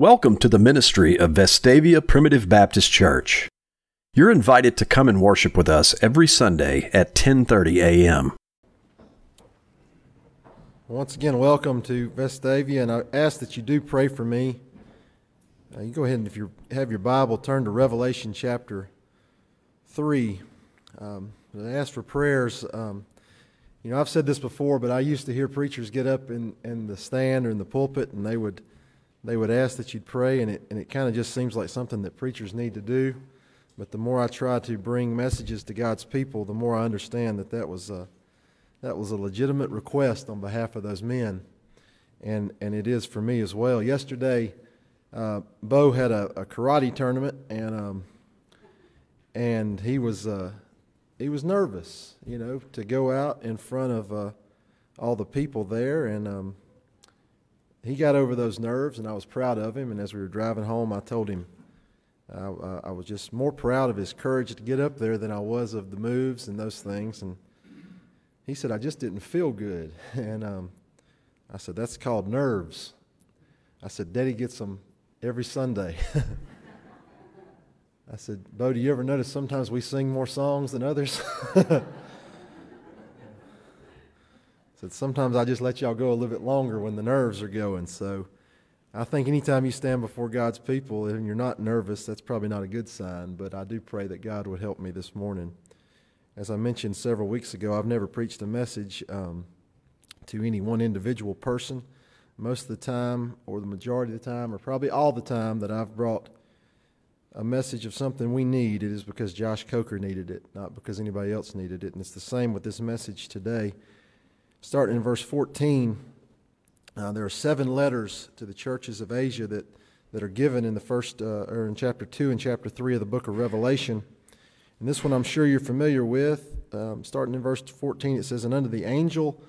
Welcome to the ministry of Vestavia Primitive Baptist Church. You're invited to come and worship with us every Sunday at 10:30 a.m. Once again, welcome to Vestavia, and I ask that you do pray for me. Uh, you go ahead and if you have your Bible, turn to Revelation chapter three. Um, I ask for prayers. Um, you know, I've said this before, but I used to hear preachers get up in, in the stand or in the pulpit, and they would they would ask that you'd pray, and it and it kind of just seems like something that preachers need to do. But the more I try to bring messages to God's people, the more I understand that that was a, that was a legitimate request on behalf of those men, and and it is for me as well. Yesterday, uh, Bo had a, a, karate tournament, and um, and he was uh, he was nervous, you know, to go out in front of uh, all the people there, and um, he got over those nerves, and I was proud of him. And as we were driving home, I told him uh, I was just more proud of his courage to get up there than I was of the moves and those things. And he said, I just didn't feel good. And um, I said, That's called nerves. I said, Daddy gets them every Sunday. I said, Bo, do you ever notice sometimes we sing more songs than others? said, Sometimes I just let y'all go a little bit longer when the nerves are going. So, I think anytime you stand before God's people and you're not nervous, that's probably not a good sign, but I do pray that God would help me this morning. As I mentioned several weeks ago, I've never preached a message um, to any one individual person. Most of the time, or the majority of the time, or probably all the time that I've brought a message of something we need, it is because Josh Coker needed it, not because anybody else needed it. And it's the same with this message today. Starting in verse 14, uh, there are seven letters to the churches of Asia that, that are given in the first, uh, or in chapter 2 and chapter 3 of the book of Revelation. And this one I'm sure you're familiar with. Um, starting in verse 14, it says, And unto the angel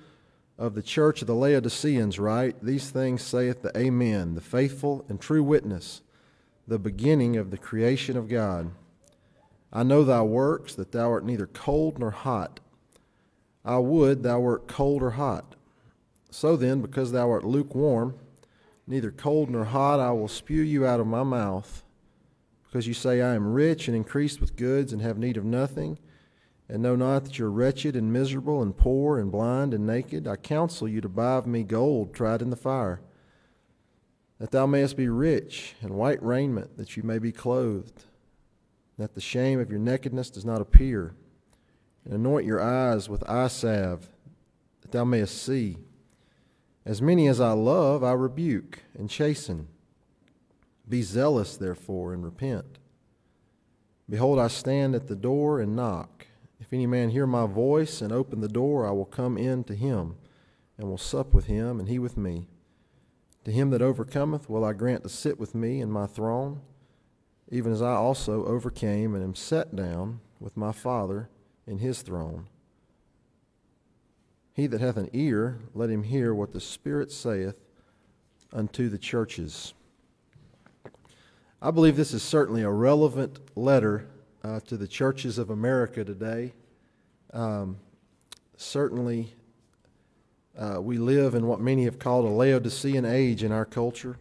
of the church of the Laodiceans write, These things saith the Amen, the faithful and true witness, the beginning of the creation of God. I know thy works, that thou art neither cold nor hot. I would thou wert cold or hot. So then, because thou art lukewarm, neither cold nor hot, I will spew you out of my mouth. Because you say, I am rich and increased with goods and have need of nothing, and know not that you are wretched and miserable and poor and blind and naked, I counsel you to buy of me gold tried in the fire, that thou mayest be rich, and white raiment, that you may be clothed, that the shame of your nakedness does not appear, and anoint your eyes with eye salve, that thou mayest see. As many as I love, I rebuke and chasten. Be zealous, therefore, and repent. Behold, I stand at the door and knock. If any man hear my voice and open the door, I will come in to him, and will sup with him, and he with me. To him that overcometh will I grant to sit with me in my throne, even as I also overcame and am set down with my Father in his throne. He that hath an ear, let him hear what the Spirit saith unto the churches. I believe this is certainly a relevant letter uh, to the churches of America today. Um, certainly, uh, we live in what many have called a Laodicean age in our culture.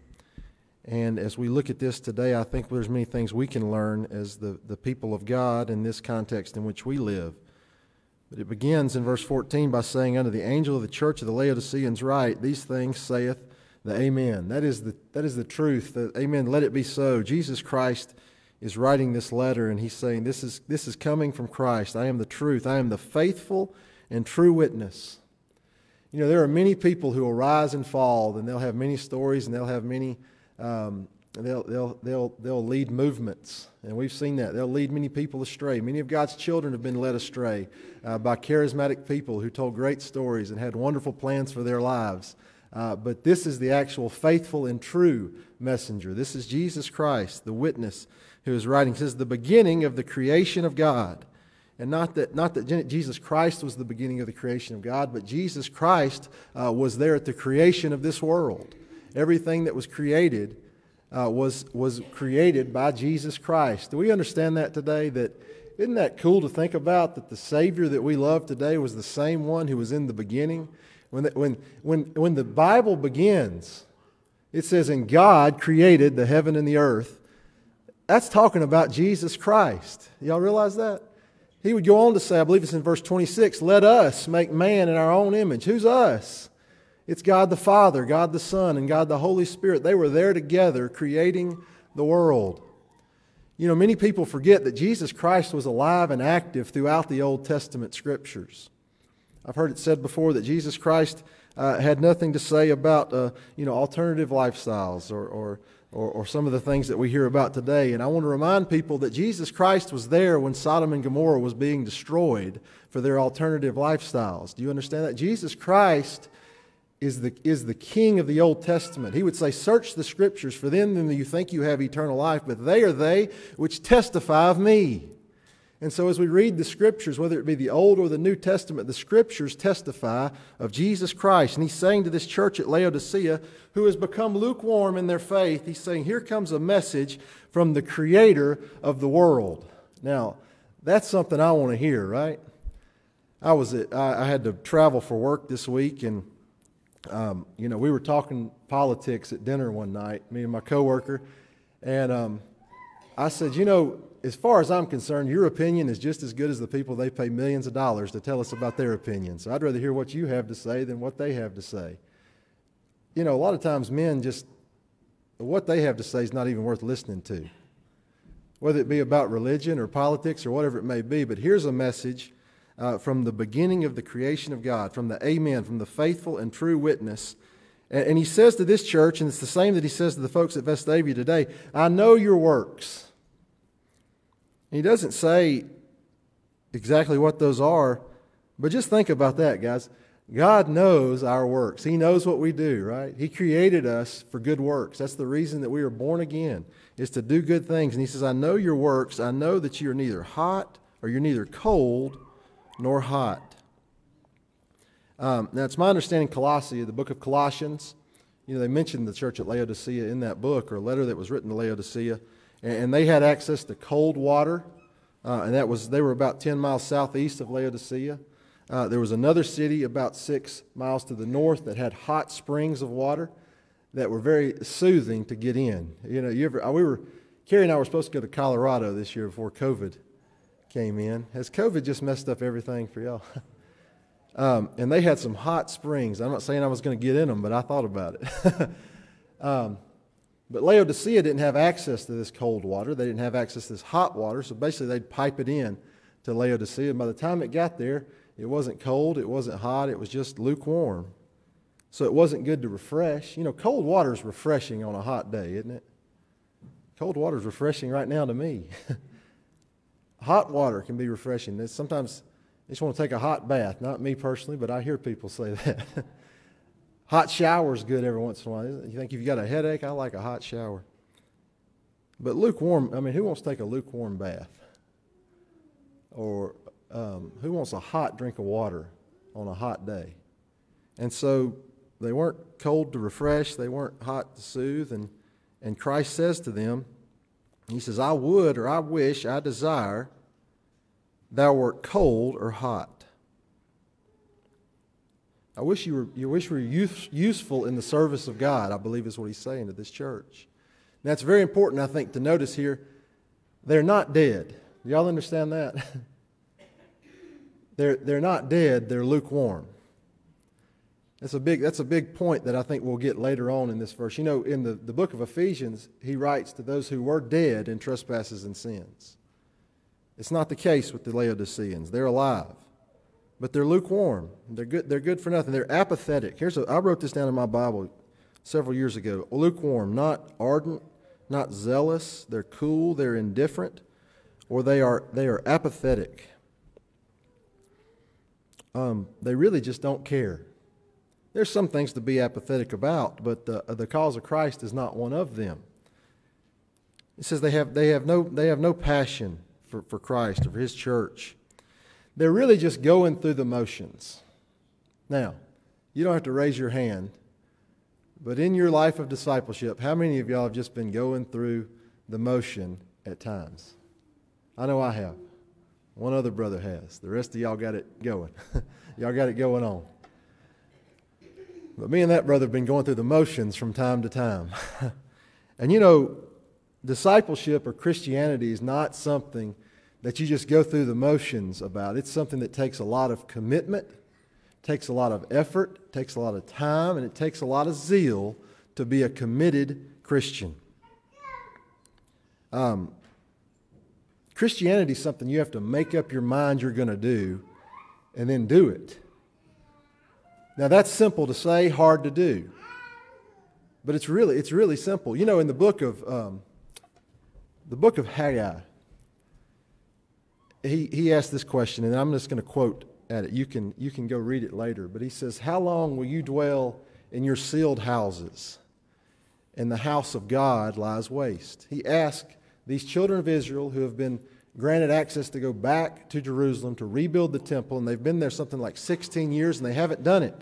And as we look at this today, I think there's many things we can learn as the, the people of God in this context in which we live. But it begins in verse 14 by saying, Unto the angel of the church of the Laodiceans write, These things saith the Amen. That is the, that is the truth. The, amen. Let it be so. Jesus Christ is writing this letter, and he's saying, this is, this is coming from Christ. I am the truth. I am the faithful and true witness. You know, there are many people who will rise and fall, and they'll have many stories, and they'll have many um, they'll, they'll, they'll, they'll lead movements. And we've seen that. They'll lead many people astray. Many of God's children have been led astray uh, by charismatic people who told great stories and had wonderful plans for their lives. Uh, but this is the actual faithful and true messenger. This is Jesus Christ, the witness who is writing. It says, the beginning of the creation of God. And not that, not that Jesus Christ was the beginning of the creation of God, but Jesus Christ uh, was there at the creation of this world. Everything that was created uh, was, was created by Jesus Christ. Do we understand that today? That isn't that cool to think about that the Savior that we love today was the same one who was in the beginning? When the, when, when, when the Bible begins, It says, And God created the heaven and the earth. That's talking about Jesus Christ. Y'all realize that? He would go on to say, I believe it's in verse 26, let us make man in our own image. Who's us? It's God the Father, God the Son, and God the Holy Spirit. They were there together creating the world. You know, many people forget that Jesus Christ was alive and active throughout the Old Testament scriptures. I've heard it said before that Jesus Christ uh, had nothing to say about, uh, you know, alternative lifestyles or, or or, or some of the things that we hear about today. And I want to remind people that Jesus Christ was there when Sodom and Gomorrah was being destroyed for their alternative lifestyles. Do you understand that? Jesus Christ is the, is the king of the Old Testament. He would say, Search the scriptures, for them then you think you have eternal life, but they are they which testify of me. And so, as we read the scriptures, whether it be the Old or the New Testament, the scriptures testify of Jesus Christ. And he's saying to this church at Laodicea, who has become lukewarm in their faith, he's saying, Here comes a message from the creator of the world. Now, that's something I want to hear, right? I was at, I, had to travel for work this week, and um, you know, we were talking politics at dinner one night, me and my coworker, and um, I said, you know, as far as I'm concerned, your opinion is just as good as the people they pay millions of dollars to tell us about their opinion. So I'd rather hear what you have to say than what they have to say. You know, a lot of times men just, what they have to say is not even worth listening to, whether it be about religion or politics or whatever it may be. But here's a message uh, from the beginning of the creation of God, from the Amen, from the faithful and true witness. And, and he says to this church, and it's the same that he says to the folks at Vestavia today I know your works. He doesn't say exactly what those are, but just think about that, guys. God knows our works. He knows what we do, right? He created us for good works. That's the reason that we are born again, is to do good things. And He says, I know your works. I know that you're neither hot or you're neither cold nor hot. Um, now, it's my understanding Colossae, the book of Colossians, you know, they mentioned the church at Laodicea in that book or a letter that was written to Laodicea and they had access to cold water, uh, and that was they were about 10 miles southeast of Laodicea. Uh, there was another city about six miles to the north that had hot springs of water that were very soothing to get in. You know, you ever we were Carrie and I were supposed to go to Colorado this year before COVID came in. Has COVID just messed up everything for y'all? um, and they had some hot springs. I'm not saying I was going to get in them, but I thought about it. um, but Laodicea didn't have access to this cold water. They didn't have access to this hot water. So basically, they'd pipe it in to Laodicea. And by the time it got there, it wasn't cold, it wasn't hot, it was just lukewarm. So it wasn't good to refresh. You know, cold water is refreshing on a hot day, isn't it? Cold water is refreshing right now to me. hot water can be refreshing. Sometimes I just want to take a hot bath. Not me personally, but I hear people say that. Hot shower is good every once in a while. You think if you got a headache, I like a hot shower. But lukewarm, I mean, who wants to take a lukewarm bath? Or um, who wants a hot drink of water on a hot day? And so they weren't cold to refresh, they weren't hot to soothe. And, and Christ says to them, He says, I would or I wish, I desire thou wert cold or hot. I wish you were, you wish you were use, useful in the service of God, I believe is what he's saying to this church. Now, it's very important, I think, to notice here they're not dead. Y'all understand that? they're, they're not dead, they're lukewarm. That's a, big, that's a big point that I think we'll get later on in this verse. You know, in the, the book of Ephesians, he writes to those who were dead in trespasses and sins. It's not the case with the Laodiceans, they're alive but they're lukewarm. They're good, they're good for nothing. They're apathetic. Here's a, I wrote this down in my Bible several years ago. Lukewarm, not ardent, not zealous. They're cool, they're indifferent, or they are, they are apathetic. Um, they really just don't care. There's some things to be apathetic about, but the, the cause of Christ is not one of them. It says they have, they have, no, they have no passion for, for Christ or for His church. They're really just going through the motions. Now, you don't have to raise your hand, but in your life of discipleship, how many of y'all have just been going through the motion at times? I know I have. One other brother has. The rest of y'all got it going. y'all got it going on. But me and that brother have been going through the motions from time to time. and you know, discipleship or Christianity is not something that you just go through the motions about. It's something that takes a lot of commitment, takes a lot of effort, takes a lot of time, and it takes a lot of zeal to be a committed Christian. Um, Christianity is something you have to make up your mind you're going to do and then do it. Now that's simple to say, hard to do. But it's really, it's really simple. You know, in the book of um, the book of Haggai, he, he asked this question, and I'm just going to quote at it. You can, you can go read it later. But he says, How long will you dwell in your sealed houses? And the house of God lies waste. He asked these children of Israel who have been granted access to go back to Jerusalem to rebuild the temple, and they've been there something like 16 years and they haven't done it.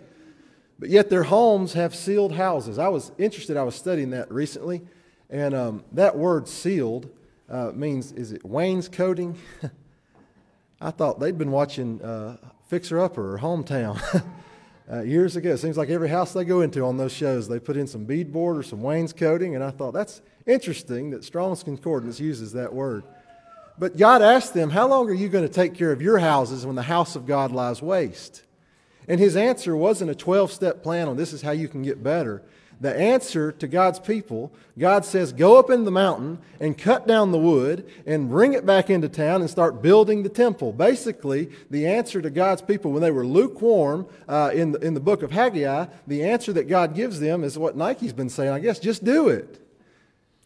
But yet their homes have sealed houses. I was interested, I was studying that recently, and um, that word sealed uh, means, is it wainscoting? I thought they'd been watching uh, Fixer Upper or Hometown uh, years ago. It seems like every house they go into on those shows, they put in some beadboard or some wainscoting, and I thought that's interesting that Strong's Concordance uses that word. But God asked them, How long are you going to take care of your houses when the house of God lies waste? And his answer wasn't a 12 step plan on this is how you can get better. The answer to God's people, God says, go up in the mountain and cut down the wood and bring it back into town and start building the temple. Basically, the answer to God's people when they were lukewarm uh, in, the, in the book of Haggai, the answer that God gives them is what Nike's been saying, I guess, just do it.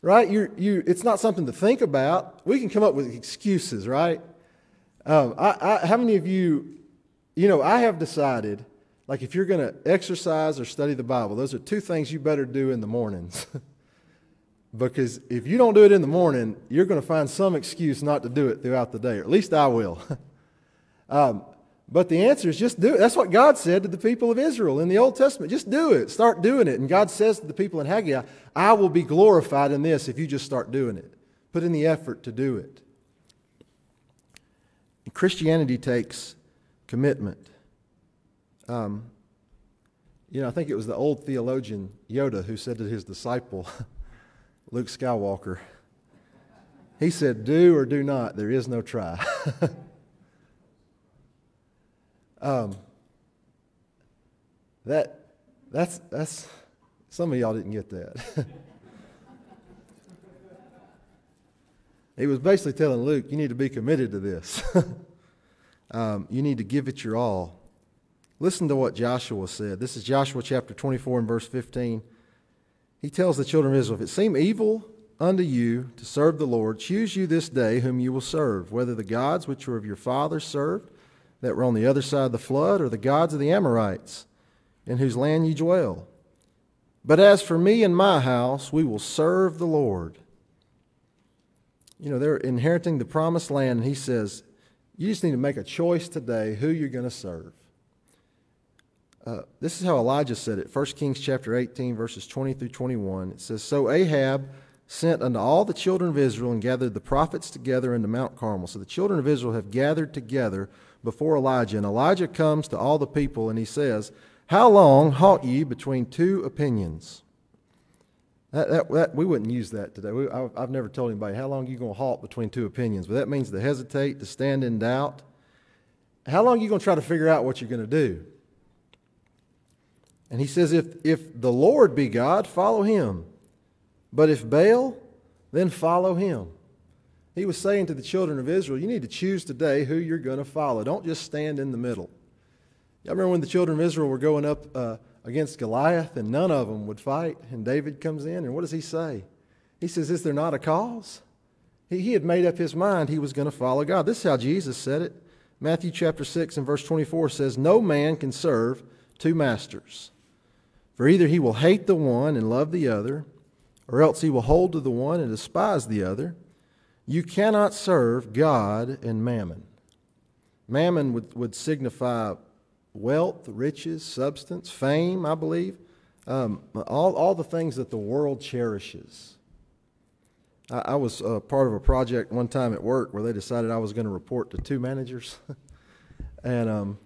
Right? You, you, it's not something to think about. We can come up with excuses, right? Um, I, I, how many of you you know, I have decided, like, if you're going to exercise or study the Bible, those are two things you better do in the mornings. because if you don't do it in the morning, you're going to find some excuse not to do it throughout the day, or at least I will. um, but the answer is just do it. That's what God said to the people of Israel in the Old Testament. Just do it. Start doing it. And God says to the people in Haggai, I will be glorified in this if you just start doing it. Put in the effort to do it. Christianity takes commitment. Um, you know, I think it was the old theologian Yoda who said to his disciple, Luke Skywalker, he said, Do or do not, there is no try. um, that, that's, that's, some of y'all didn't get that. he was basically telling Luke, You need to be committed to this. um, you need to give it your all. Listen to what Joshua said. This is Joshua chapter 24 and verse 15. He tells the children of Israel, If it seem evil unto you to serve the Lord, choose you this day whom you will serve, whether the gods which were of your fathers served, that were on the other side of the flood, or the gods of the Amorites, in whose land you dwell. But as for me and my house, we will serve the Lord. You know, they're inheriting the promised land, and he says, you just need to make a choice today who you're going to serve. Uh, this is how Elijah said it 1 Kings chapter 18, verses 20 through 21. It says, So Ahab sent unto all the children of Israel and gathered the prophets together unto Mount Carmel. So the children of Israel have gathered together before Elijah. And Elijah comes to all the people and he says, How long halt ye between two opinions? That, that, that, we wouldn't use that today. We, I, have never told anybody how long are you going to halt between two opinions, but that means to hesitate, to stand in doubt. How long are you going to try to figure out what you're going to do? And he says, if, if the Lord be God, follow him. But if Baal, then follow him. He was saying to the children of Israel, you need to choose today who you're going to follow. Don't just stand in the middle. Y'all remember when the children of Israel were going up uh, against Goliath, and none of them would fight. And David comes in, and what does he say? He says, Is there not a cause? He, he had made up his mind he was going to follow God. This is how Jesus said it. Matthew chapter 6 and verse 24 says, No man can serve two masters. For either he will hate the one and love the other, or else he will hold to the one and despise the other. You cannot serve God and mammon. Mammon would, would signify wealth, riches, substance, fame, I believe, um, all, all the things that the world cherishes. I, I was uh, part of a project one time at work where they decided I was going to report to two managers. and um,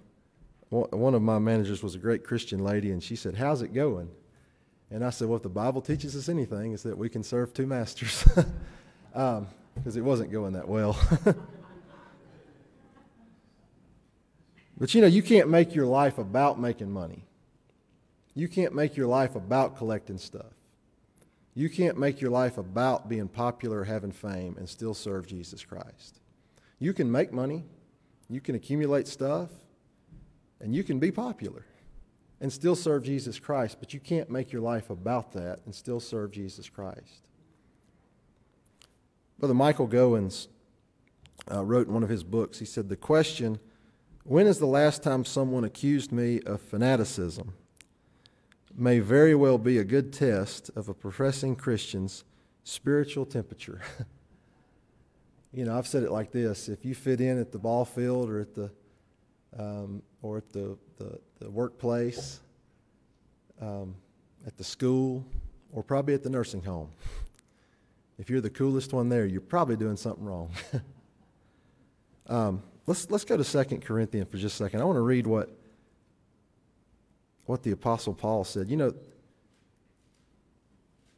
one of my managers was a great Christian lady, and she said, How's it going? And I said, Well, if the Bible teaches us anything, it's that we can serve two masters. Because um, it wasn't going that well. but you know, you can't make your life about making money. You can't make your life about collecting stuff. You can't make your life about being popular having fame and still serve Jesus Christ. You can make money, you can accumulate stuff, and you can be popular and still serve Jesus Christ, but you can't make your life about that and still serve Jesus Christ. Brother Michael Goins uh, wrote in one of his books, he said, The question, when is the last time someone accused me of fanaticism? may very well be a good test of a professing Christian's spiritual temperature. you know, I've said it like this if you fit in at the ball field or at the, um, or at the, the, the workplace, um, at the school, or probably at the nursing home, if you're the coolest one there, you're probably doing something wrong. um, let's, let's go to 2 Corinthians for just a second. I want to read what what the Apostle Paul said. You know,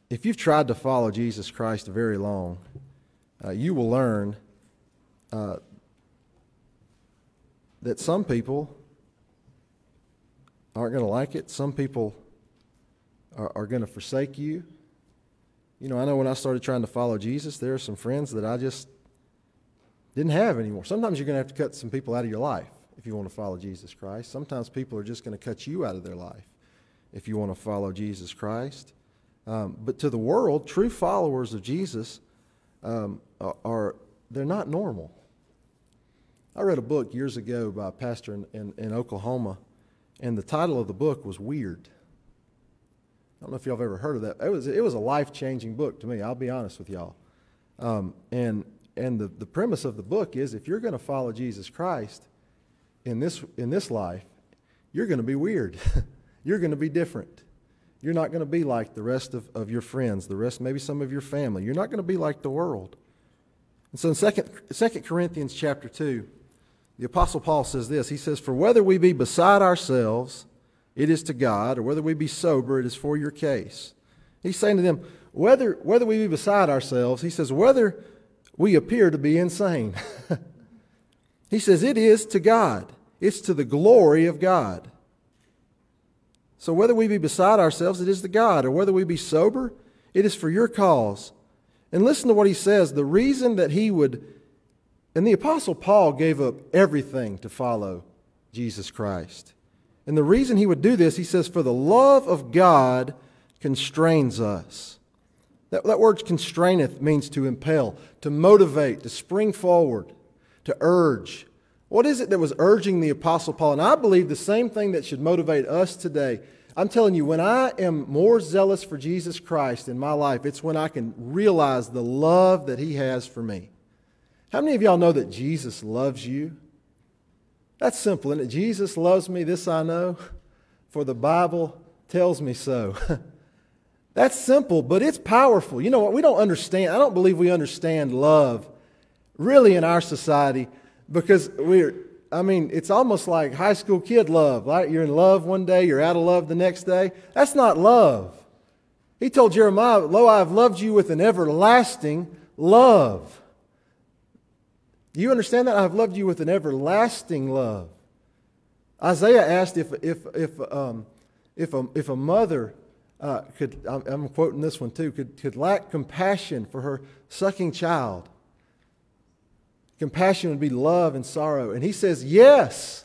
if you've tried to follow Jesus Christ very long, uh, you will learn uh, that some people aren't going to like it. Some people are, are going to forsake you. You know, I know when I started trying to follow Jesus, there are some friends that I just didn't have anymore. Sometimes you're going to have to cut some people out of your life if you want to follow Jesus Christ. Sometimes people are just going to cut you out of their life if you want to follow Jesus Christ. Um, but to the world, true followers of Jesus um, are, they're not normal. I read a book years ago by a pastor in, in, in Oklahoma, and the title of the book was Weird. I don't know if y'all have ever heard of that. It was, it was a life changing book to me, I'll be honest with y'all. Um, and and the, the premise of the book is if you're going to follow Jesus Christ, in this, in this life, you're going to be weird. you're going to be different. You're not going to be like the rest of, of your friends, the rest, maybe some of your family. You're not going to be like the world. And so in 2, 2 Corinthians chapter 2, the Apostle Paul says this He says, For whether we be beside ourselves, it is to God, or whether we be sober, it is for your case. He's saying to them, whether, whether we be beside ourselves, he says, whether we appear to be insane. He says it is to God, it's to the glory of God. So whether we be beside ourselves, it is to God, or whether we be sober, it is for your cause. And listen to what he says the reason that he would, and the Apostle Paul gave up everything to follow Jesus Christ. And the reason he would do this, he says, for the love of God constrains us. That, that word constraineth means to impel, to motivate, to spring forward to urge. What is it that was urging the Apostle Paul? And I believe the same thing that should motivate us today. I'm telling you, when I am more zealous for Jesus Christ in my life, it's when I can realize the love that He has for me. How many of y'all know that Jesus loves you? That's simple, isn't it? Jesus loves me, this I know, for the Bible tells me so. That's simple, but it's powerful. You know what? We don't understand. I don't believe we understand love really in our society because we're, I mean, it's almost like high school kid love. Right? You're in love one day, you're out of love the next day. That's not love. He told Jeremiah, Lo, I have loved you with an everlasting love. Do you understand that? I have loved you with an everlasting love. Isaiah asked if, if, if, um, if, a, if a mother uh, could, I'm, I'm quoting this one too, could, could lack compassion for her sucking child Compassion would be love and sorrow. And he says, Yes,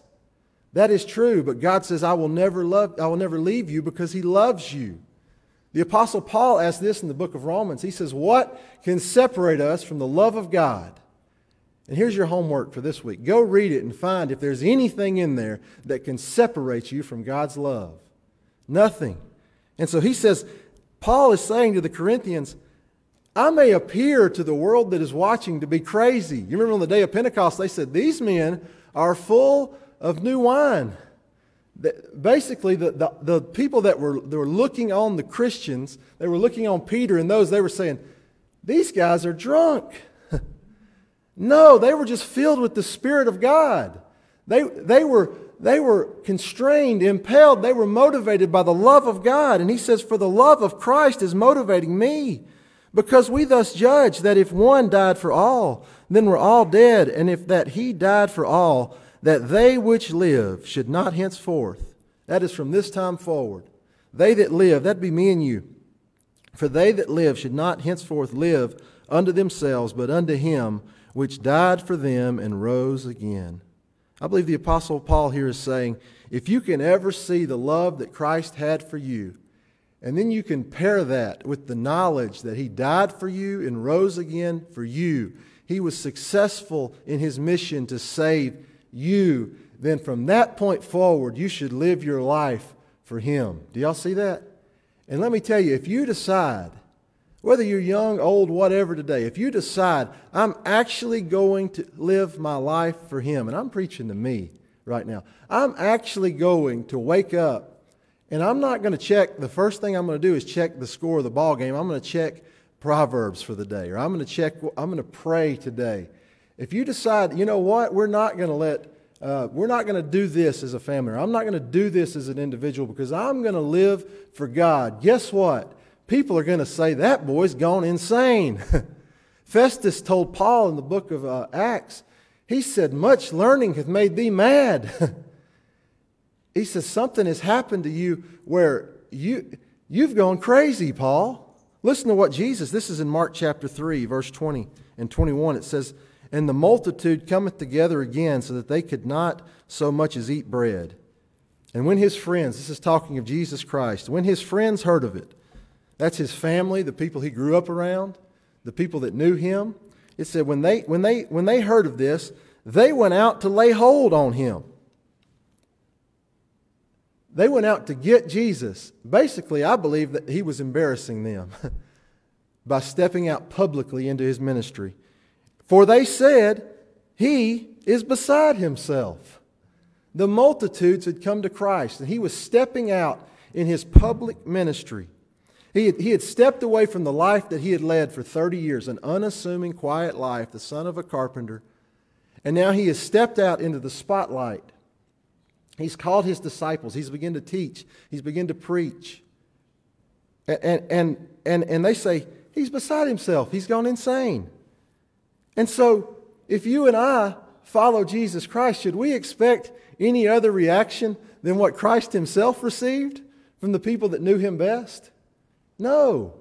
that is true, but God says, I will never love, I will never leave you because he loves you. The Apostle Paul asked this in the book of Romans. He says, What can separate us from the love of God? And here's your homework for this week. Go read it and find if there's anything in there that can separate you from God's love. Nothing. And so he says, Paul is saying to the Corinthians, I may appear to the world that is watching to be crazy. You remember on the day of Pentecost, they said, These men are full of new wine. Basically, the, the, the people that were, that were looking on the Christians, they were looking on Peter and those, they were saying, These guys are drunk. No, they were just filled with the Spirit of God. They, they, were, they were constrained, impelled, they were motivated by the love of God. And he says, For the love of Christ is motivating me. Because we thus judge that if one died for all, then we're all dead, and if that he died for all, that they which live should not henceforth, that is from this time forward, they that live, that'd be me and you, for they that live should not henceforth live unto themselves, but unto him which died for them and rose again. I believe the Apostle Paul here is saying, if you can ever see the love that Christ had for you, and then you can pair that with the knowledge that he died for you and rose again for you, he was successful in his mission to save you, then from that point forward, you should live your life for him. Do y'all see that? And let me tell you, if you decide, whether you're young, old, whatever today, if you decide, I'm actually going to live my life for Him, and I'm preaching to me right now, I'm actually going to wake up and I'm not going to check, the first thing I'm going to do is check the score of the ball game. I'm going to check Proverbs for the day, or I'm going to check, I'm going to pray today. If you decide, you know what, we're not going to let, uh, we're not going to do this as a family, or I'm not going to do this as an individual because I'm going to live for God. Guess what? People are going to say, that boy's gone insane. Festus told Paul in the book of uh, Acts, he said, Much learning hath made thee mad. he says, Something has happened to you where you, you've gone crazy, Paul. Listen to what Jesus, this is in Mark chapter 3, verse 20 and 21. It says, And the multitude cometh together again so that they could not so much as eat bread. And when his friends, this is talking of Jesus Christ, when his friends heard of it, that's his family, the people he grew up around, the people that knew him. It said when they, when they, when they heard of this, they went out to lay hold on him. They went out to get Jesus. Basically, I believe that he was embarrassing them by stepping out publicly into his ministry. For they said, He is beside himself. The multitudes had come to Christ, and he was stepping out in his public ministry. He had, he had stepped away from the life that he had led for 30 years, an unassuming, quiet life, the son of a carpenter. And now he has stepped out into the spotlight. He's called his disciples. He's begun to teach. He's begun to preach. And, and, and, and they say, he's beside himself. He's gone insane. And so, if you and I follow Jesus Christ, should we expect any other reaction than what Christ himself received from the people that knew him best? No.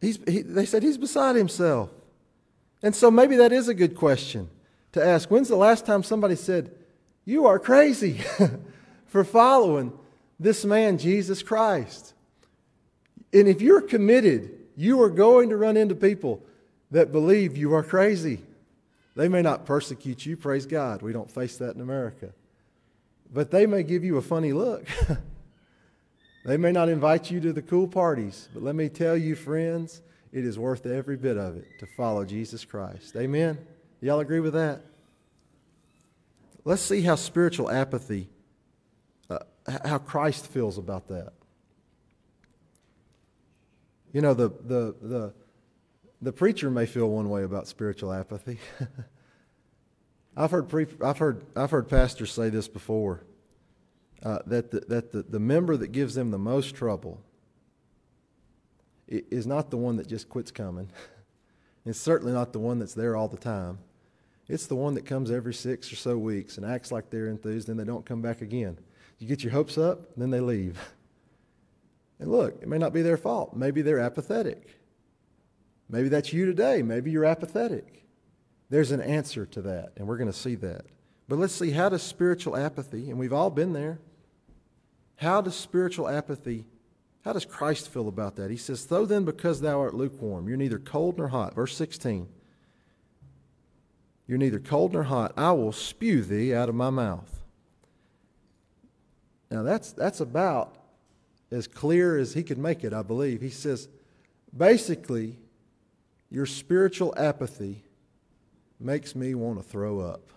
He's, he, they said he's beside himself. And so maybe that is a good question to ask. When's the last time somebody said, You are crazy for following this man, Jesus Christ? And if you're committed, you are going to run into people that believe you are crazy. They may not persecute you, praise God. We don't face that in America. But they may give you a funny look. They may not invite you to the cool parties, but let me tell you, friends, it is worth every bit of it to follow Jesus Christ. Amen? Y'all agree with that? Let's see how spiritual apathy, uh, how Christ feels about that. You know, the, the, the, the preacher may feel one way about spiritual apathy. I've heard, pre- I've, heard, I've heard pastors say this before uh, that, the, that the, the member that gives them the most trouble is not the one that just quits coming. it's certainly not the one that's there all the time. It's the one that comes every six or so weeks and acts like they're enthused, and they don't come back again. You get your hopes up, then they leave. And look, it may not be their fault. Maybe they're apathetic. Maybe that's you today. Maybe you're apathetic. There's an answer to that, and we're going to see that. But let's see how does spiritual apathy, and we've all been there, how does spiritual apathy, how does Christ feel about that? He says, So then, because thou art lukewarm, you're neither cold nor hot. Verse 16. You're neither cold nor hot. I will spew thee out of my mouth. Now, that's, that's about as clear as he could make it, I believe. He says, basically, your spiritual apathy makes me want to throw up.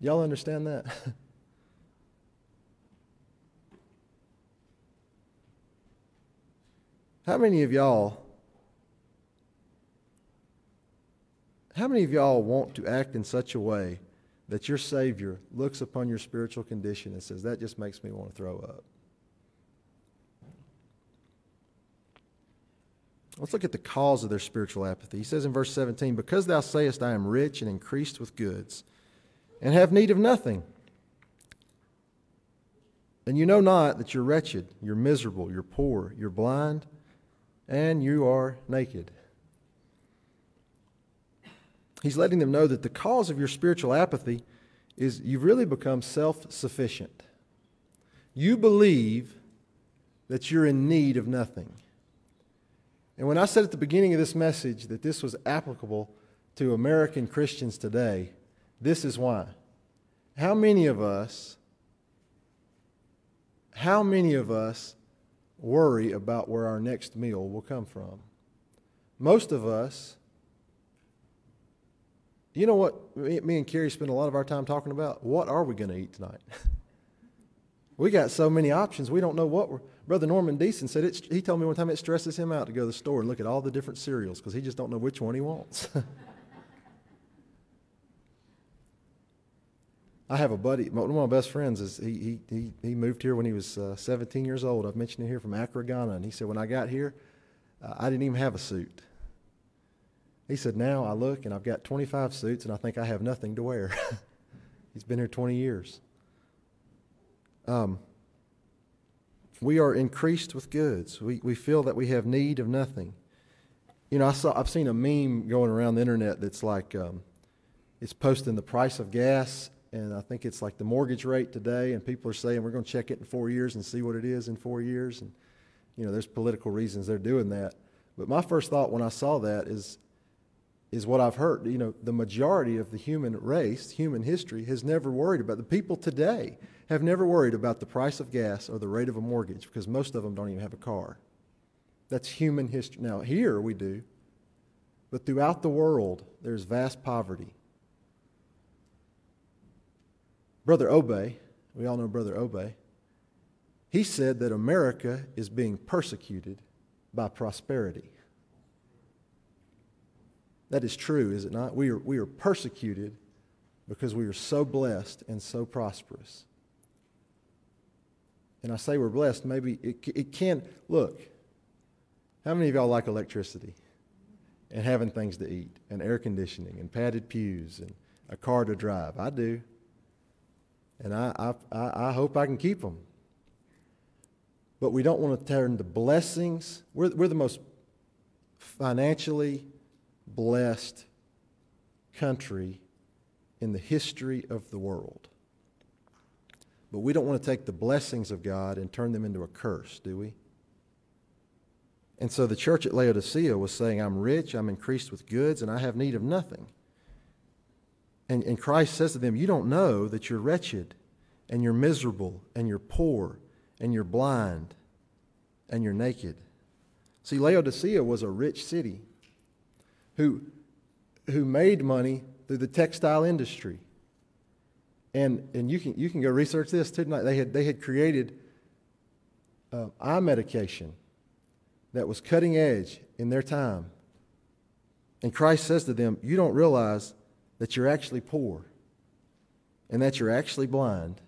Y'all understand that? How many of y'all how many of y'all want to act in such a way that your Savior looks upon your spiritual condition and says, That just makes me want to throw up. Let's look at the cause of their spiritual apathy. He says in verse 17, Because thou sayest, I am rich and increased with goods, and have need of nothing. And you know not that you're wretched, you're miserable, you're poor, you're blind, and you are naked. He's letting them know that the cause of your spiritual apathy is you've really become self sufficient. You believe that you're in need of nothing. And when I said at the beginning of this message that this was applicable to American Christians today, this is why. How many of us, how many of us worry about where our next meal will come from? Most of us, you know what me and Carrie spend a lot of our time talking about? What are we going to eat tonight? we got so many options, we don't know what we're. Brother Norman Deason said it, he told me one time it stresses him out to go to the store and look at all the different cereals because he just don't know which one he wants. I have a buddy, one of my best friends is he, he, he, moved here when he was uh, 17 years old. I've mentioned it here from Accra, Ghana. And he said, when I got here, uh, I didn't even have a suit. He said, now I look and I've got 25 suits and I think I have nothing to wear. He's been here 20 years. Um, we are increased with goods. We, we feel that we have need of nothing. You know, I saw, I've seen a meme going around the internet that's like, um, it's posting the price of gas, and I think it's like the mortgage rate today, and people are saying we're going to check it in four years and see what it is in four years. And, you know, there's political reasons they're doing that. But my first thought when I saw that is, is what I've heard. You know, the majority of the human race, human history, has never worried about the people today have never worried about the price of gas or the rate of a mortgage because most of them don't even have a car. That's human history. Now, here we do, but throughout the world, there's vast poverty. Brother Obey, we all know Brother Obey, he said that America is being persecuted by prosperity. That is true, is it not? We are, we are persecuted because we are so blessed and so prosperous and I say we're blessed, maybe it, it can. Look, how many of y'all like electricity and having things to eat and air conditioning and padded pews and a car to drive? I do. And I, I, I hope I can keep them. But we don't want to turn the blessings. We're, we're the most financially blessed country in the history of the world. But we don't want to take the blessings of God and turn them into a curse, do we? And so the church at Laodicea was saying, I'm rich, I'm increased with goods, and I have need of nothing. And, and Christ says to them, You don't know that you're wretched, and you're miserable, and you're poor, and you're blind, and you're naked. See, Laodicea was a rich city who, who made money through the textile industry. And, and you, can, you can go research this too tonight. They had, they had created uh, eye medication that was cutting edge in their time. And Christ says to them, You don't realize that you're actually poor and that you're actually blind.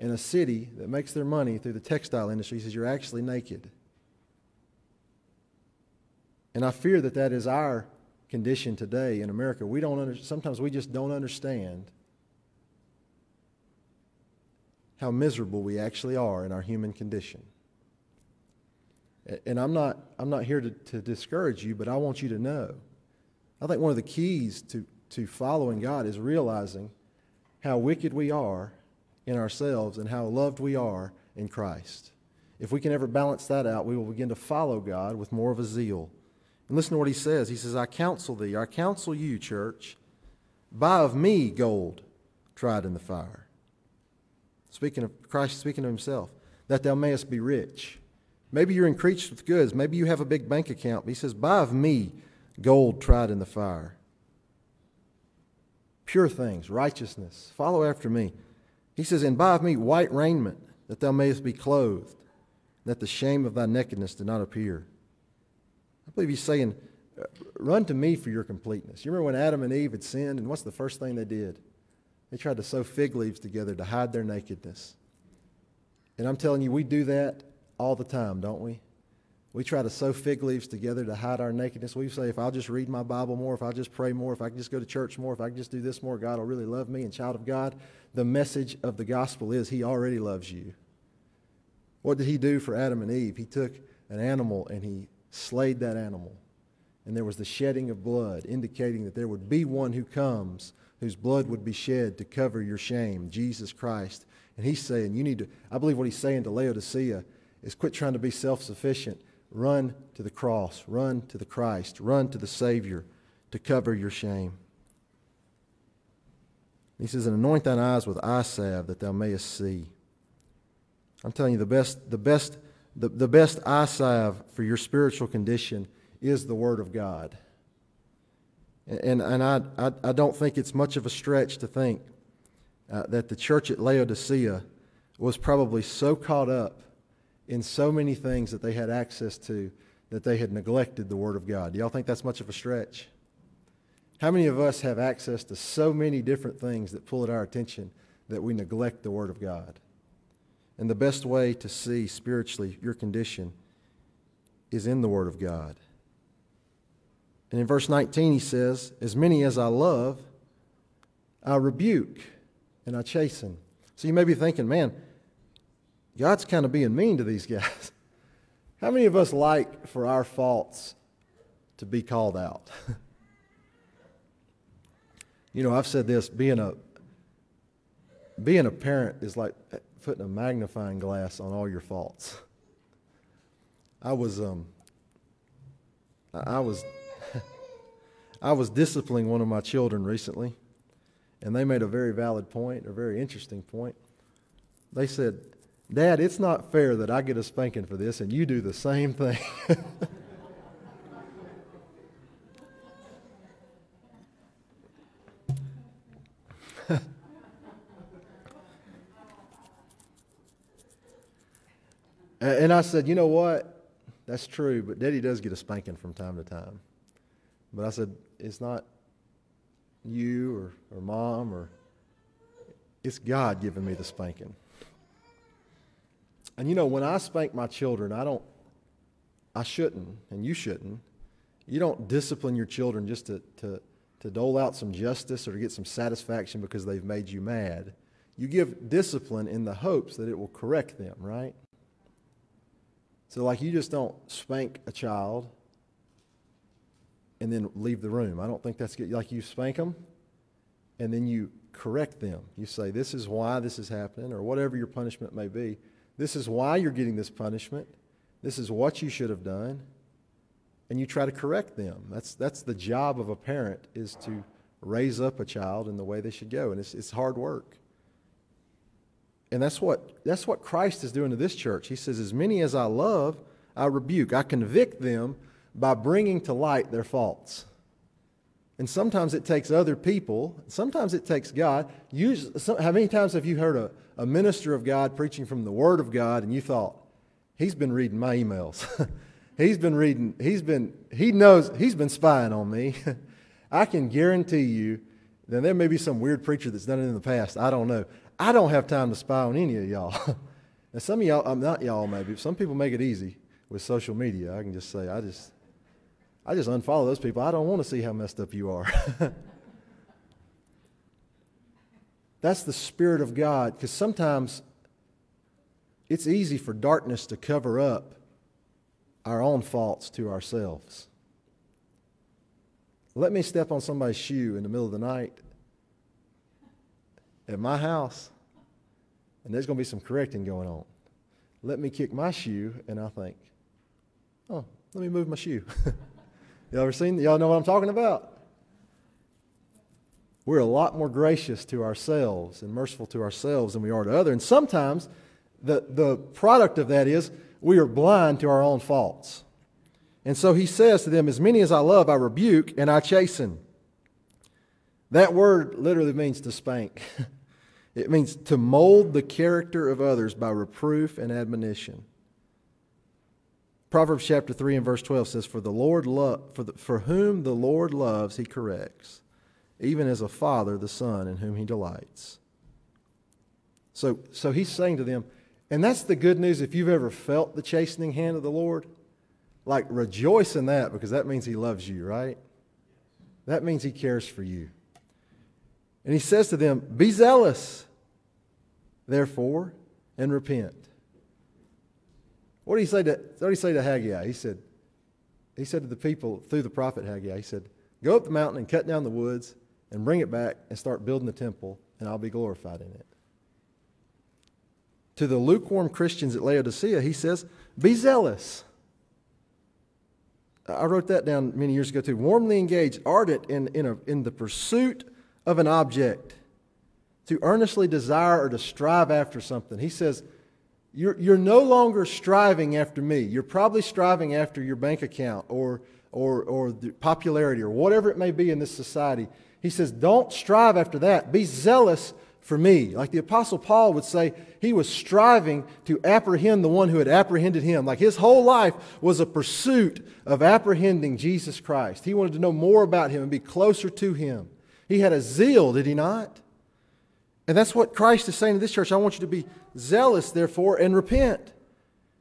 In a city that makes their money through the textile industry, says, You're actually naked. And I fear that that is our condition today in America. We don't under, sometimes we just don't understand how miserable we actually are in our human condition. And I'm not, I'm not here to, to discourage you, but I want you to know. I think one of the keys to, to following God is realizing how wicked we are in ourselves and how loved we are in Christ. If we can ever balance that out, we will begin to follow God with more of a zeal. And listen to what he says. He says, I counsel thee, I counsel you, church, buy of me gold tried in the fire Speaking of Christ, speaking of himself, that thou mayest be rich. Maybe you're increased with goods. Maybe you have a big bank account. But he says, Buy of me gold tried in the fire. Pure things, righteousness. Follow after me. He says, And buy of me white raiment, that thou mayest be clothed, that the shame of thy nakedness do not appear. I believe he's saying, uh, Run to me for your completeness. You remember when Adam and Eve had sinned, and what's the first thing they did? They tried to sew fig leaves together to hide their nakedness. And I'm telling you, we do that all the time, don't we? We try to sew fig leaves together to hide our nakedness. We say, if I'll just read my Bible more, if I'll just pray more, if I can just go to church more, if I can just do this more, God will really love me. And, child of God, the message of the gospel is He already loves you. What did He do for Adam and Eve? He took an animal and He slayed that animal. And there was the shedding of blood, indicating that there would be one who comes whose blood would be shed to cover your shame, Jesus Christ. And He's saying, you need to, I believe what He's saying to Laodicea is quit trying to be self sufficient Run to the cross, run to the Christ, run to the Savior to cover your shame. He says, And anoint thine eyes with eye salve that thou mayest see. I'm telling you, the best, the best, the, the best eye salve for your spiritual condition is the Word of God. And, and I, I, I don't think it's much of a stretch to think uh, that the church at Laodicea was probably so caught up in so many things that they had access to that they had neglected the Word of God. Do y'all think that's much of a stretch? How many of us have access to so many different things that pull at our attention that we neglect the Word of God? And the best way to see spiritually your condition is in the Word of God. And in verse 19, he says, As many as I love, I rebuke and I chasten. So you may be thinking, man, God's kind of being mean to these guys. How many of us like for our faults to be called out? you know, I've said this being a being a parent is like putting a magnifying glass on all your faults. I was um I was I was disciplining one of my children recently, and they made a very valid point, a very interesting point. They said, Dad, it's not fair that I get a spanking for this and you do the same thing. and I said, you know what? That's true, but Daddy does get a spanking from time to time. But I said, it's not you or, or mom or it's God giving me the spanking. And you know, when I spank my children, I don't, I shouldn't, and you shouldn't. You don't discipline your children just to, to, to dole out some justice or to get some satisfaction because they've made you mad. You give discipline in the hopes that it will correct them, right? So, like, you just don't spank a child and then leave the room. I don't think that's good. Like, you spank them and then you correct them. You say, This is why this is happening, or whatever your punishment may be. This is why you're getting this punishment. This is what you should have done. And you try to correct them. That's, that's the job of a parent is to raise up a child in the way they should go. And it's, it's hard work. And that's what, that's what Christ is doing to this church. He says, As many as I love, I rebuke. I convict them by bringing to light their faults. And sometimes it takes other people, sometimes it takes God. Usually, how many times have you heard a, a minister of God preaching from the Word of God and you thought, he's been reading my emails? he's been reading, he's been, he knows, he's been spying on me. I can guarantee you, then there may be some weird preacher that's done it in the past. I don't know. I don't have time to spy on any of y'all. and some of y'all, I'm not y'all maybe, some people make it easy with social media. I can just say, I just, I just unfollow those people. I don't want to see how messed up you are. That's the Spirit of God, because sometimes it's easy for darkness to cover up our own faults to ourselves. Let me step on somebody's shoe in the middle of the night at my house, and there's going to be some correcting going on. Let me kick my shoe, and I think, oh, let me move my shoe. Y'all ever seen? Y'all know what I'm talking about? We're a lot more gracious to ourselves and merciful to ourselves than we are to others. And sometimes the, the product of that is we are blind to our own faults. And so he says to them, As many as I love, I rebuke and I chasten. That word literally means to spank. it means to mold the character of others by reproof and admonition. Proverbs chapter 3 and verse 12 says, For, the Lord lo- for, the, for whom the Lord loves, he corrects, even as a father the son in whom he delights. So, so he's saying to them, and that's the good news if you've ever felt the chastening hand of the Lord. Like, rejoice in that because that means he loves you, right? That means he cares for you. And he says to them, Be zealous, therefore, and repent. What did he say to, what did he say to Haggai? He said, he said to the people through the prophet Haggai, he said, Go up the mountain and cut down the woods and bring it back and start building the temple, and I'll be glorified in it. To the lukewarm Christians at Laodicea, he says, Be zealous. I wrote that down many years ago too. Warmly engaged, ardent in, in, a, in the pursuit of an object, to earnestly desire or to strive after something. He says, you're, you're no longer striving after me. You're probably striving after your bank account or, or, or popularity or whatever it may be in this society. He says, Don't strive after that. Be zealous for me. Like the Apostle Paul would say, he was striving to apprehend the one who had apprehended him. Like his whole life was a pursuit of apprehending Jesus Christ. He wanted to know more about him and be closer to him. He had a zeal, did he not? And that's what Christ is saying to this church. I want you to be zealous, therefore, and repent.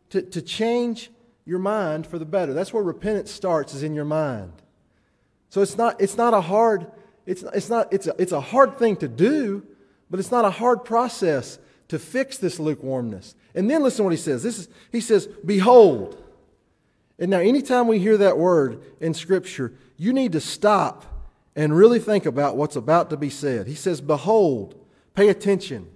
To, to change your mind for the better. That's where repentance starts, is in your mind. So it's not, it's not a hard, it's, it's not, it's a, it's a hard thing to do, but it's not a hard process to fix this lukewarmness. And then listen to what he says. This is, he says, Behold. And now, anytime we hear that word in Scripture, you need to stop and really think about what's about to be said. He says, Behold. Pay attention.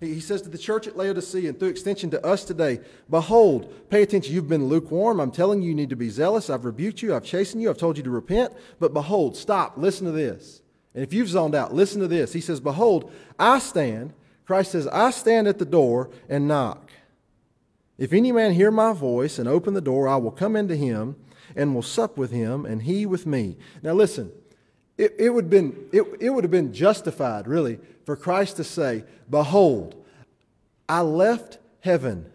He says to the church at Laodicea and through extension to us today, Behold, pay attention. You've been lukewarm. I'm telling you, you need to be zealous. I've rebuked you. I've chastened you. I've told you to repent. But behold, stop. Listen to this. And if you've zoned out, listen to this. He says, Behold, I stand. Christ says, I stand at the door and knock. If any man hear my voice and open the door, I will come into him and will sup with him and he with me. Now listen, it, it, would, been, it, it would have been justified, really, for Christ to say, Behold, I left heaven.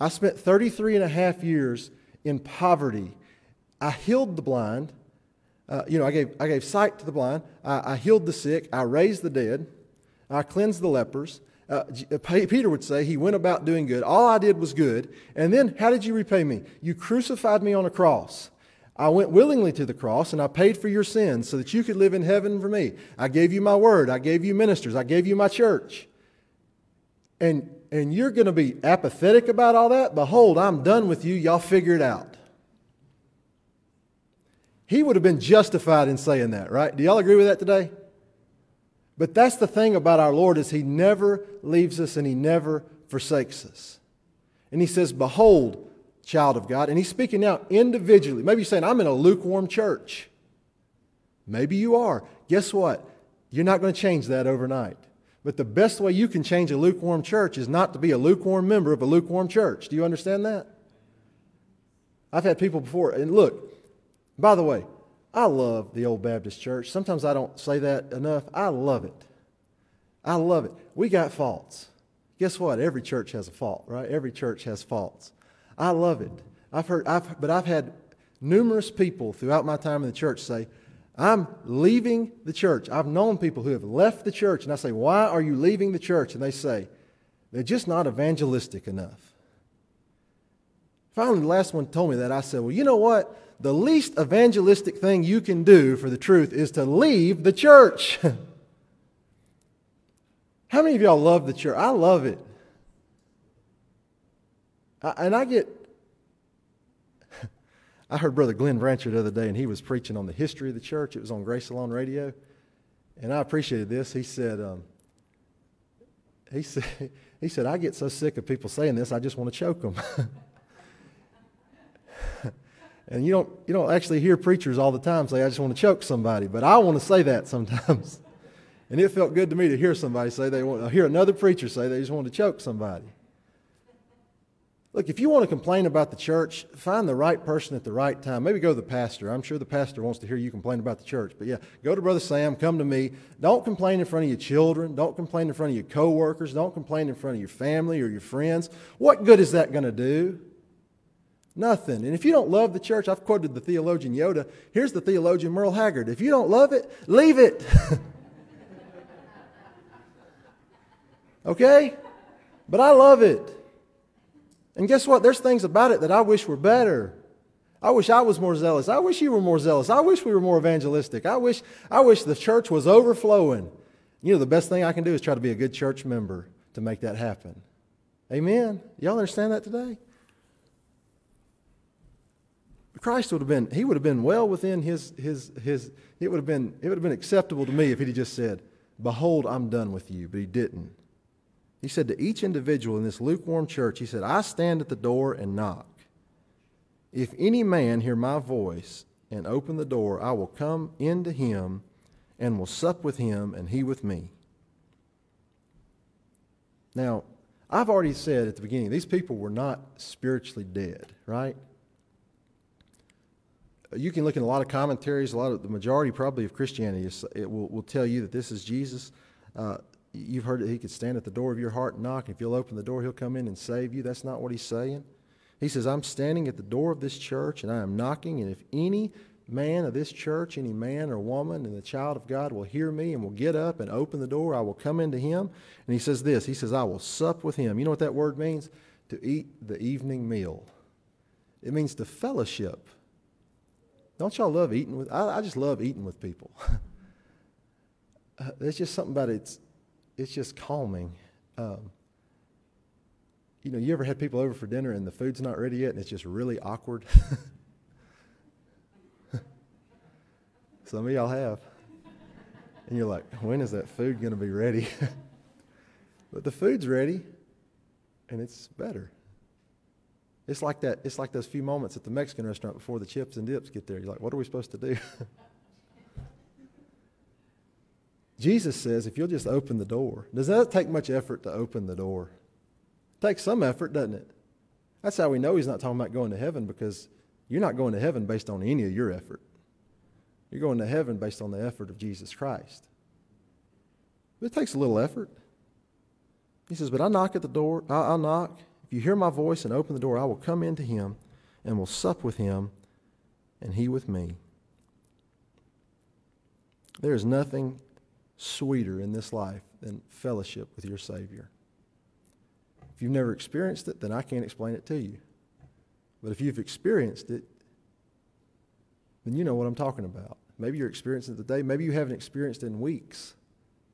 I spent 33 and a half years in poverty. I healed the blind. Uh, you know, I gave, I gave sight to the blind. I, I, healed the sick. I raised the dead. I cleansed the lepers. Uh, uh Peter would say he went about doing good. All I did was good. And then, how did you repay me? You crucified me on a cross. I went willingly to the cross and I paid for your sins so that you could live in heaven for me. I gave you my word. I gave you ministers. I gave you my church. And, and you're going to be apathetic about all that? Behold, I'm done with you. Y'all figure it out. He would have been justified in saying that, right? Do y'all agree with that today? But that's the thing about our Lord is he never leaves us and he never forsakes us. And he says, Behold, child of God. And he's speaking now individually. Maybe you're saying, I'm in a lukewarm church. Maybe you are. Guess what? You're not going to change that overnight. But the best way you can change a lukewarm church is not to be a lukewarm member of a lukewarm church. Do you understand that? I've had people before, and look, by the way, I love the old Baptist church. Sometimes I don't say that enough. I love it. I love it. We got faults. Guess what? Every church has a fault, right? Every church has faults. I love it. I've heard, I've, but I've had numerous people throughout my time in the church say, I'm leaving the church. I've known people who have left the church, and I say, Why are you leaving the church? And they say, They're just not evangelistic enough. Finally, the last one told me that. I said, Well, you know what? The least evangelistic thing you can do for the truth is to leave the church. How many of y'all love the church? I love it. And I get, I heard Brother Glenn Brancher the other day, and he was preaching on the history of the church. It was on Grace Alone Radio. And I appreciated this. He said, um, he said, he said, I get so sick of people saying this, I just want to choke them. and you don't, you don't actually hear preachers all the time say, I just want to choke somebody, but I want to say that sometimes. and it felt good to me to hear somebody say they want, hear another preacher say they just want to choke somebody. Look, if you want to complain about the church, find the right person at the right time. Maybe go to the pastor. I'm sure the pastor wants to hear you complain about the church. But yeah, go to Brother Sam, come to me. Don't complain in front of your children. Don't complain in front of your coworkers. Don't complain in front of your family or your friends. What good is that going to do? Nothing. And if you don't love the church, I've quoted the theologian Yoda. Here's the theologian Merle Haggard. If you don't love it, leave it. okay? But I love it. And guess what? There's things about it that I wish were better. I wish I was more zealous. I wish you were more zealous. I wish we were more evangelistic. I wish, I wish the church was overflowing. You know, the best thing I can do is try to be a good church member to make that happen. Amen? Y'all understand that today? Christ would have been, he would have been well within his, his, his, it would have been, it would have been acceptable to me if he'd just said, Behold, I'm done with you. But he didn't. He said to each individual in this lukewarm church, he said, I stand at the door and knock. If any man hear my voice and open the door, I will come into him and will sup with him and he with me. Now, I've already said at the beginning, these people were not spiritually dead, right? You can look in a lot of commentaries, a lot of the majority probably of Christianity is, it will, will tell you that this is Jesus. Uh, you've heard that he could stand at the door of your heart and knock, and if you'll open the door, he'll come in and save you. That's not what he's saying. He says, I'm standing at the door of this church and I am knocking, and if any man of this church, any man or woman, and the child of God will hear me and will get up and open the door, I will come into him. And he says this He says, I will sup with him. You know what that word means? To eat the evening meal. It means to fellowship. Don't y'all love eating with? I, I just love eating with people. uh, there's just something about it. It's, it's just calming. Um, you know, you ever had people over for dinner and the food's not ready yet and it's just really awkward? Some of y'all have. And you're like, when is that food going to be ready? but the food's ready and it's better. It's like that, it's like those few moments at the Mexican restaurant before the chips and dips get there. You're like, what are we supposed to do? Jesus says, if you'll just open the door, does that take much effort to open the door? Takes some effort, doesn't it? That's how we know he's not talking about going to heaven because you're not going to heaven based on any of your effort. You're going to heaven based on the effort of Jesus Christ. But it takes a little effort. He says, But I knock at the door, I, will knock. If you hear my voice and open the door, I will come into him and will sup with him and he with me. There is nothing sweeter in this life than fellowship with your Savior. If you've never experienced it, then I can't explain it to you. But if you've experienced it, then you know what I'm talking about. Maybe you're experiencing it today. Maybe you haven't experienced it in weeks,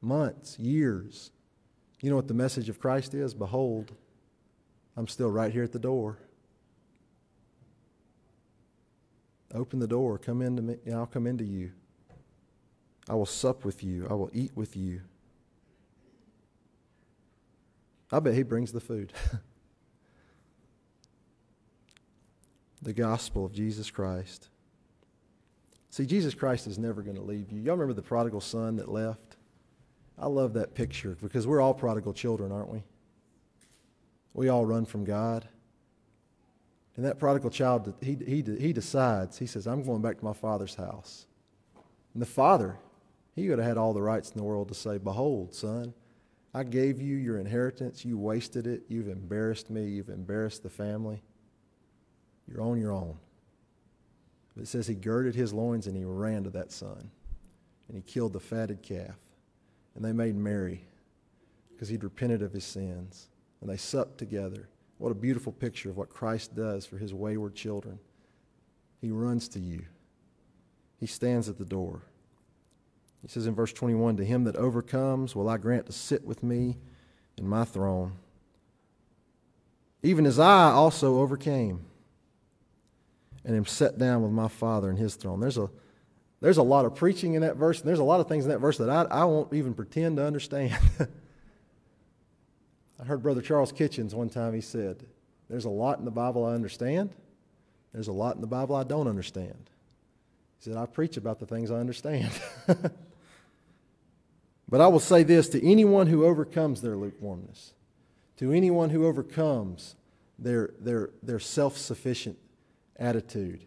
months, years. You know what the message of Christ is? Behold, I'm still right here at the door. Open the door. Come into me. And I'll come into you. I will sup with you. I will eat with you. I bet he brings the food. the gospel of Jesus Christ. See, Jesus Christ is never going to leave you. Y'all remember the prodigal son that left? I love that picture because we're all prodigal children, aren't we? We all run from God. And that prodigal child, he, he, he decides, he says, I'm going back to my father's house. And the father, he would have had all the rights in the world to say, Behold, son, I gave you your inheritance. You wasted it. You've embarrassed me. You've embarrassed the family. You're on your own. But it says he girded his loins and he ran to that son. And he killed the fatted calf. And they made merry because he'd repented of his sins. And they supped together. What a beautiful picture of what Christ does for his wayward children. He runs to you, he stands at the door. He says in verse 21 To him that overcomes, will I grant to sit with me in my throne, even as I also overcame and am set down with my Father in his throne. There's a, there's a lot of preaching in that verse, and there's a lot of things in that verse that I, I won't even pretend to understand. I heard Brother Charles Kitchens one time, he said, There's a lot in the Bible I understand, there's a lot in the Bible I don't understand. He said, I preach about the things I understand. But I will say this to anyone who overcomes their lukewarmness, to anyone who overcomes their, their, their self sufficient attitude.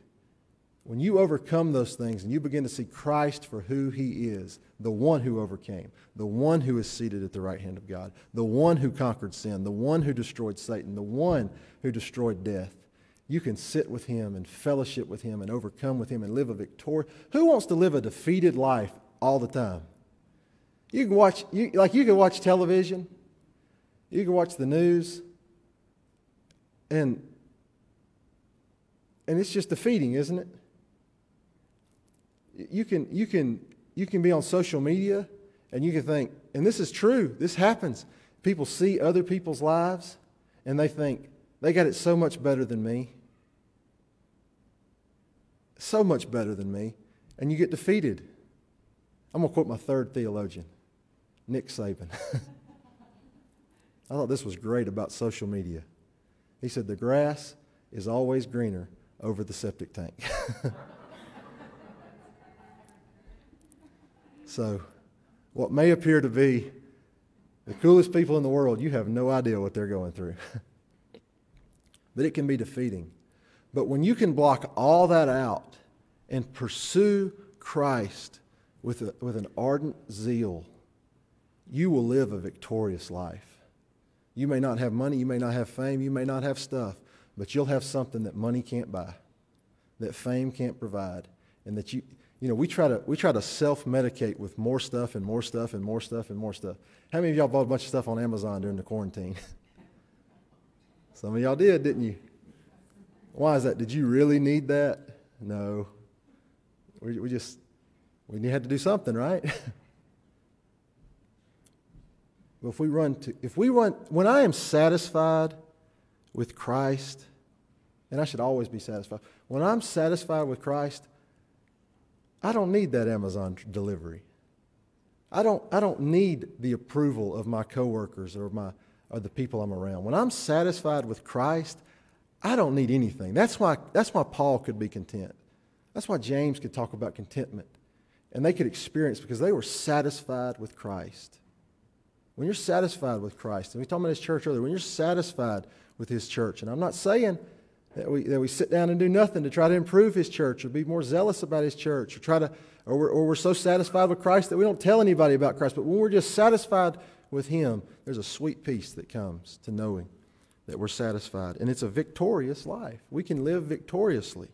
When you overcome those things and you begin to see Christ for who he is, the one who overcame, the one who is seated at the right hand of God, the one who conquered sin, the one who destroyed Satan, the one who destroyed death, you can sit with him and fellowship with him and overcome with him and live a victorious. Who wants to live a defeated life all the time? You can watch, you, like you can watch television. You can watch the news, and and it's just defeating, isn't it? You can you can you can be on social media and you can think, and this is true, this happens. People see other people's lives and they think, they got it so much better than me. So much better than me. And you get defeated. I'm going to quote my third theologian, Nick Saban. I thought this was great about social media. He said, The grass is always greener over the septic tank. so, what may appear to be the coolest people in the world, you have no idea what they're going through. but it can be defeating. But when you can block all that out and pursue Christ with, a, with an ardent zeal, you will live a victorious life. You may not have money, you may not have fame, you may not have stuff, but you'll have something that money can't buy, that fame can't provide, and that you, you know, we try to, we try to self-medicate with more stuff and more stuff and more stuff and more stuff. How many of y'all bought a bunch of stuff on Amazon during the quarantine? Some of y'all did, didn't you? Why is that? Did you really need that? No. We, we just, we had to do something, right? but if we run to, if we run, when I am satisfied with Christ, and I should always be satisfied, when I'm satisfied with Christ, I don't need that Amazon delivery. I don't, I don't need the approval of my coworkers or, my, or the people I'm around. When I'm satisfied with Christ, I don't need anything. That's why, that's why Paul could be content. That's why James could talk about contentment. And they could experience because they were satisfied with Christ. When you're satisfied with Christ, and we talked about his church earlier, when you're satisfied with his church, and I'm not saying that we, that we sit down and do nothing to try to improve his church or be more zealous about his church or try to or we're, or we're so satisfied with Christ that we don't tell anybody about Christ. But when we're just satisfied with him, there's a sweet peace that comes to knowing that we're satisfied. And it's a victorious life. We can live victoriously.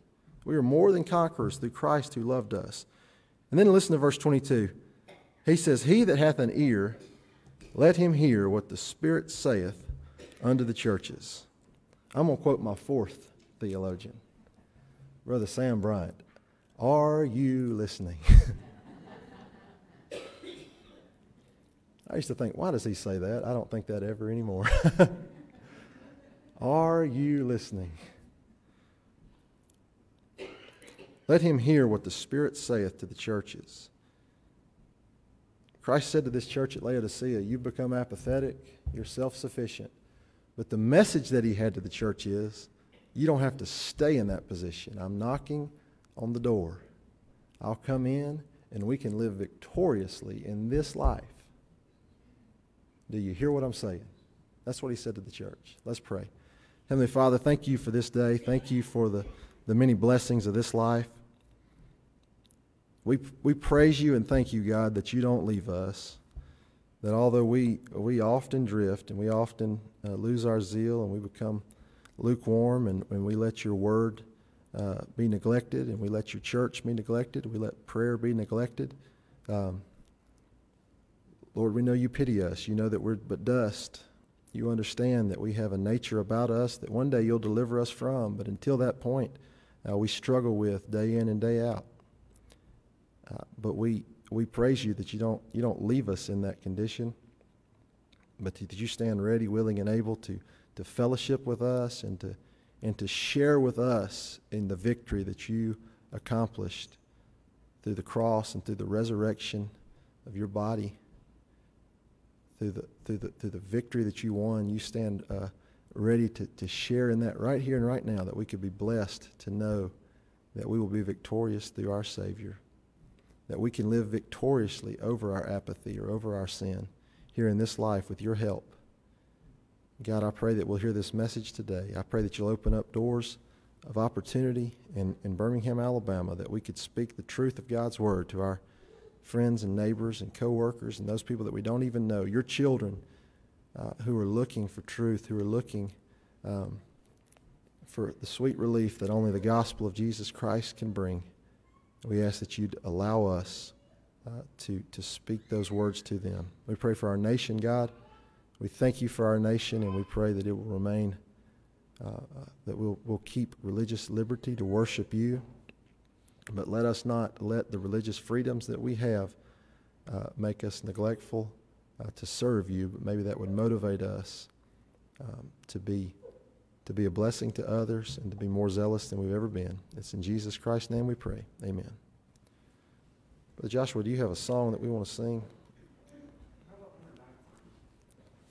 We are more than conquerors through Christ who loved us. And then listen to verse 22. He says, He that hath an ear, let him hear what the Spirit saith unto the churches. I'm going to quote my fourth theologian, Brother Sam Bryant. Are you listening? I used to think, why does he say that? I don't think that ever anymore. Are you listening? Let him hear what the Spirit saith to the churches. Christ said to this church at Laodicea, You've become apathetic, you're self sufficient. But the message that he had to the church is, You don't have to stay in that position. I'm knocking on the door. I'll come in and we can live victoriously in this life. Do you hear what I'm saying? That's what he said to the church. Let's pray. Heavenly Father, thank you for this day. Thank you for the, the many blessings of this life. We, we praise you and thank you, God, that you don't leave us. That although we, we often drift and we often uh, lose our zeal and we become lukewarm and, and we let your word uh, be neglected and we let your church be neglected, we let prayer be neglected. Um, Lord, we know you pity us. You know that we're but dust. You understand that we have a nature about us that one day you'll deliver us from, but until that point, uh, we struggle with day in and day out. Uh, but we, we praise you that you don't, you don't leave us in that condition, but that you stand ready, willing, and able to, to fellowship with us and to, and to share with us in the victory that you accomplished through the cross and through the resurrection of your body, through the, through the, through the victory that you won. You stand uh, ready to, to share in that right here and right now, that we could be blessed to know that we will be victorious through our Savior, that we can live victoriously over our apathy or over our sin here in this life with your help. God, I pray that we'll hear this message today. I pray that you'll open up doors of opportunity in, in Birmingham, Alabama, that we could speak the truth of God's word to our friends and neighbors and coworkers and those people that we don't even know, your children uh, who are looking for truth, who are looking um, for the sweet relief that only the gospel of Jesus Christ can bring. We ask that you'd allow us uh, to, to speak those words to them. We pray for our nation, God. we thank you for our nation, and we pray that it will remain, uh, uh, that we'll, we'll keep religious liberty to worship you. But let us not let the religious freedoms that we have uh, make us neglectful uh, to serve you, but maybe that would motivate us um, to be to be a blessing to others and to be more zealous than we've ever been. It's in Jesus Christ's name we pray. Amen. Brother Joshua, do you have a song that we want to sing?